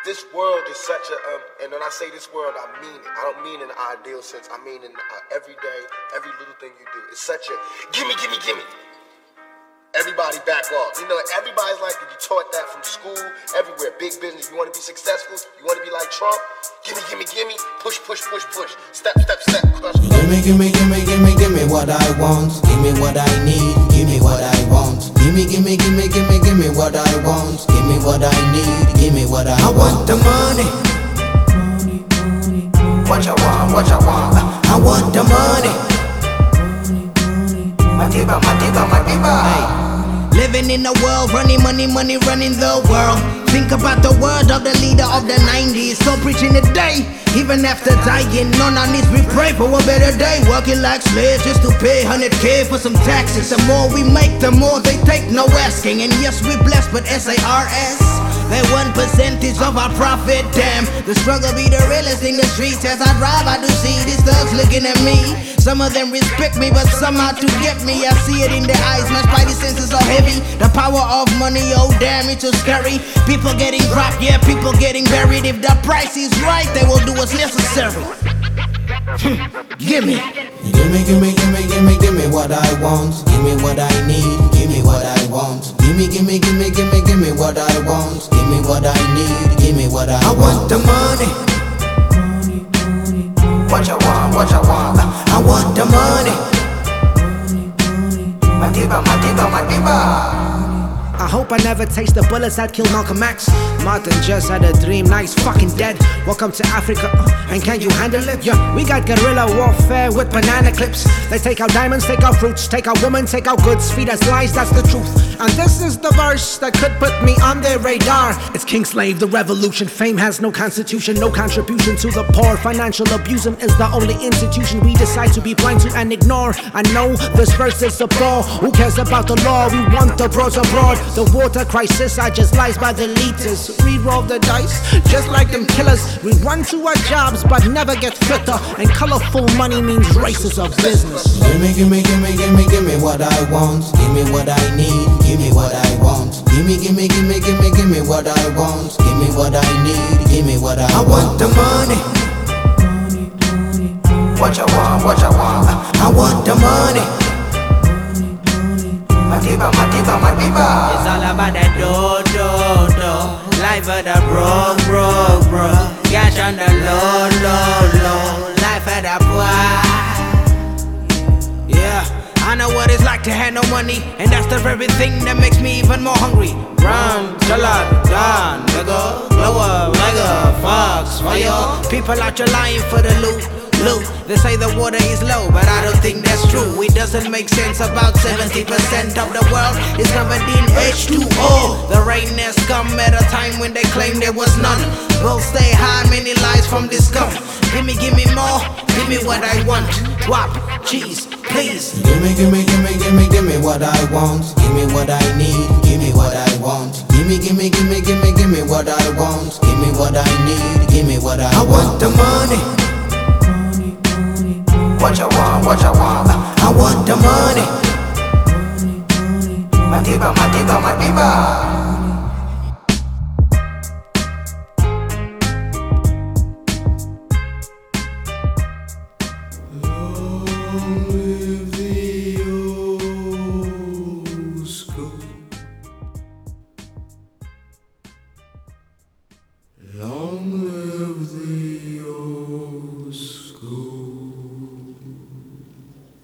This world is such a, um, and when I say this world, I mean it. I don't mean in an ideal sense. I mean in uh, every day, every little thing you do. It's such a gimme, gimme, gimme. Everybody back off. You know, everybody's like, you taught that from school, everywhere. Big business. You want to be successful? You want to be like Trump? Gimme, gimme, gimme. Push, push, push, push. Step, step, step. Crush. Gimme, gimme, gimme, gimme, gimme what I want. Gimme what I need. Gimme, gimme, gimme, gimme, gimme what I want. Gimme what I need. Gimme what I, I want. the money. What you want? What you want? I want the money. Madiba, madiba, madiba. Living in a world, running money, money, running the world. Think about the word of the leader of the 90s. So preaching the day, even after dying. On our knees, we pray for a better day. Working like slaves just to pay 100k for some taxes. The more we make, the more they take, no asking. And yes, we blessed, but SARS. That one percentage of our profit, damn. The struggle be the realest in the streets. As I drive, I do see these thugs looking at me. Some of them respect me, but somehow to get me, I see it in their eyes. My spidey senses are heavy. The power of money, oh damn, it's so scary. People getting dropped, yeah, people getting buried. If the price is right, they will do what's necessary. Gimme. Gimme, gimme, gimme, gimme, gimme what I want. Gimme what I need. Gimme what I want. Gimme, gimme, gimme, gimme, gimme what I want. What I need. Gimme what I, I want. the money. What you want? What you want? I want the money. Madiba, madiba, madiba. I hope I never taste the bullets that killed Malcolm X. Martin just had a dream, now he's fucking dead. Welcome to Africa, uh, and can you handle it? Yeah, we got guerrilla warfare with banana clips. They take out diamonds, take out fruits, take out women, take out goods, feed us lies, that's the truth. And this is the verse that could put me on their radar. It's King Slave, the revolution. Fame has no constitution, no contribution to the poor. Financial abusing is the only institution we decide to be blind to and ignore. I know this verse is a bore. Who cares about the law? We want the bros abroad. The water crisis, I just lies by the liters. We roll the dice, just like them killers. We run to our jobs, but never get fitter. And colorful money means races of business. Gimme, gimme, gimme, gimme, gimme what I want. Gimme what I need. Gimme what I want. Gimme, gimme, gimme, gimme, gimme what I want. Gimme what I need. Gimme what I, want. I want. the money. What you want? What you want? I want the money. Madiba, madiba, madiba. It's all about that dough, dough, dough. Life of the broke, broke, broke. Cash on the low, low, low. Life of the poor. Yeah, I know what it's like to have no money, and that's the very thing that makes me even more hungry. Run, People out here lying for the loot. Loot. They say the water is low, but I don't think that's true. It doesn't make sense. About 70% of the world is in H2O. The rain has come at a time when they claim there was none. We'll stay high, many lies from this scum. Give me, give me more, give me what I want. Wop, cheese, please. Gimme, gimme, gimme, gimme, gimme what I want. Gimme what I need. Gimme what I want. Gimme, gimme, gimme, gimme, gimme what I want. Gimme what I need. Gimme what I, I want. the money. What you want? What you want? I want the money. Madiba, madiba, madiba.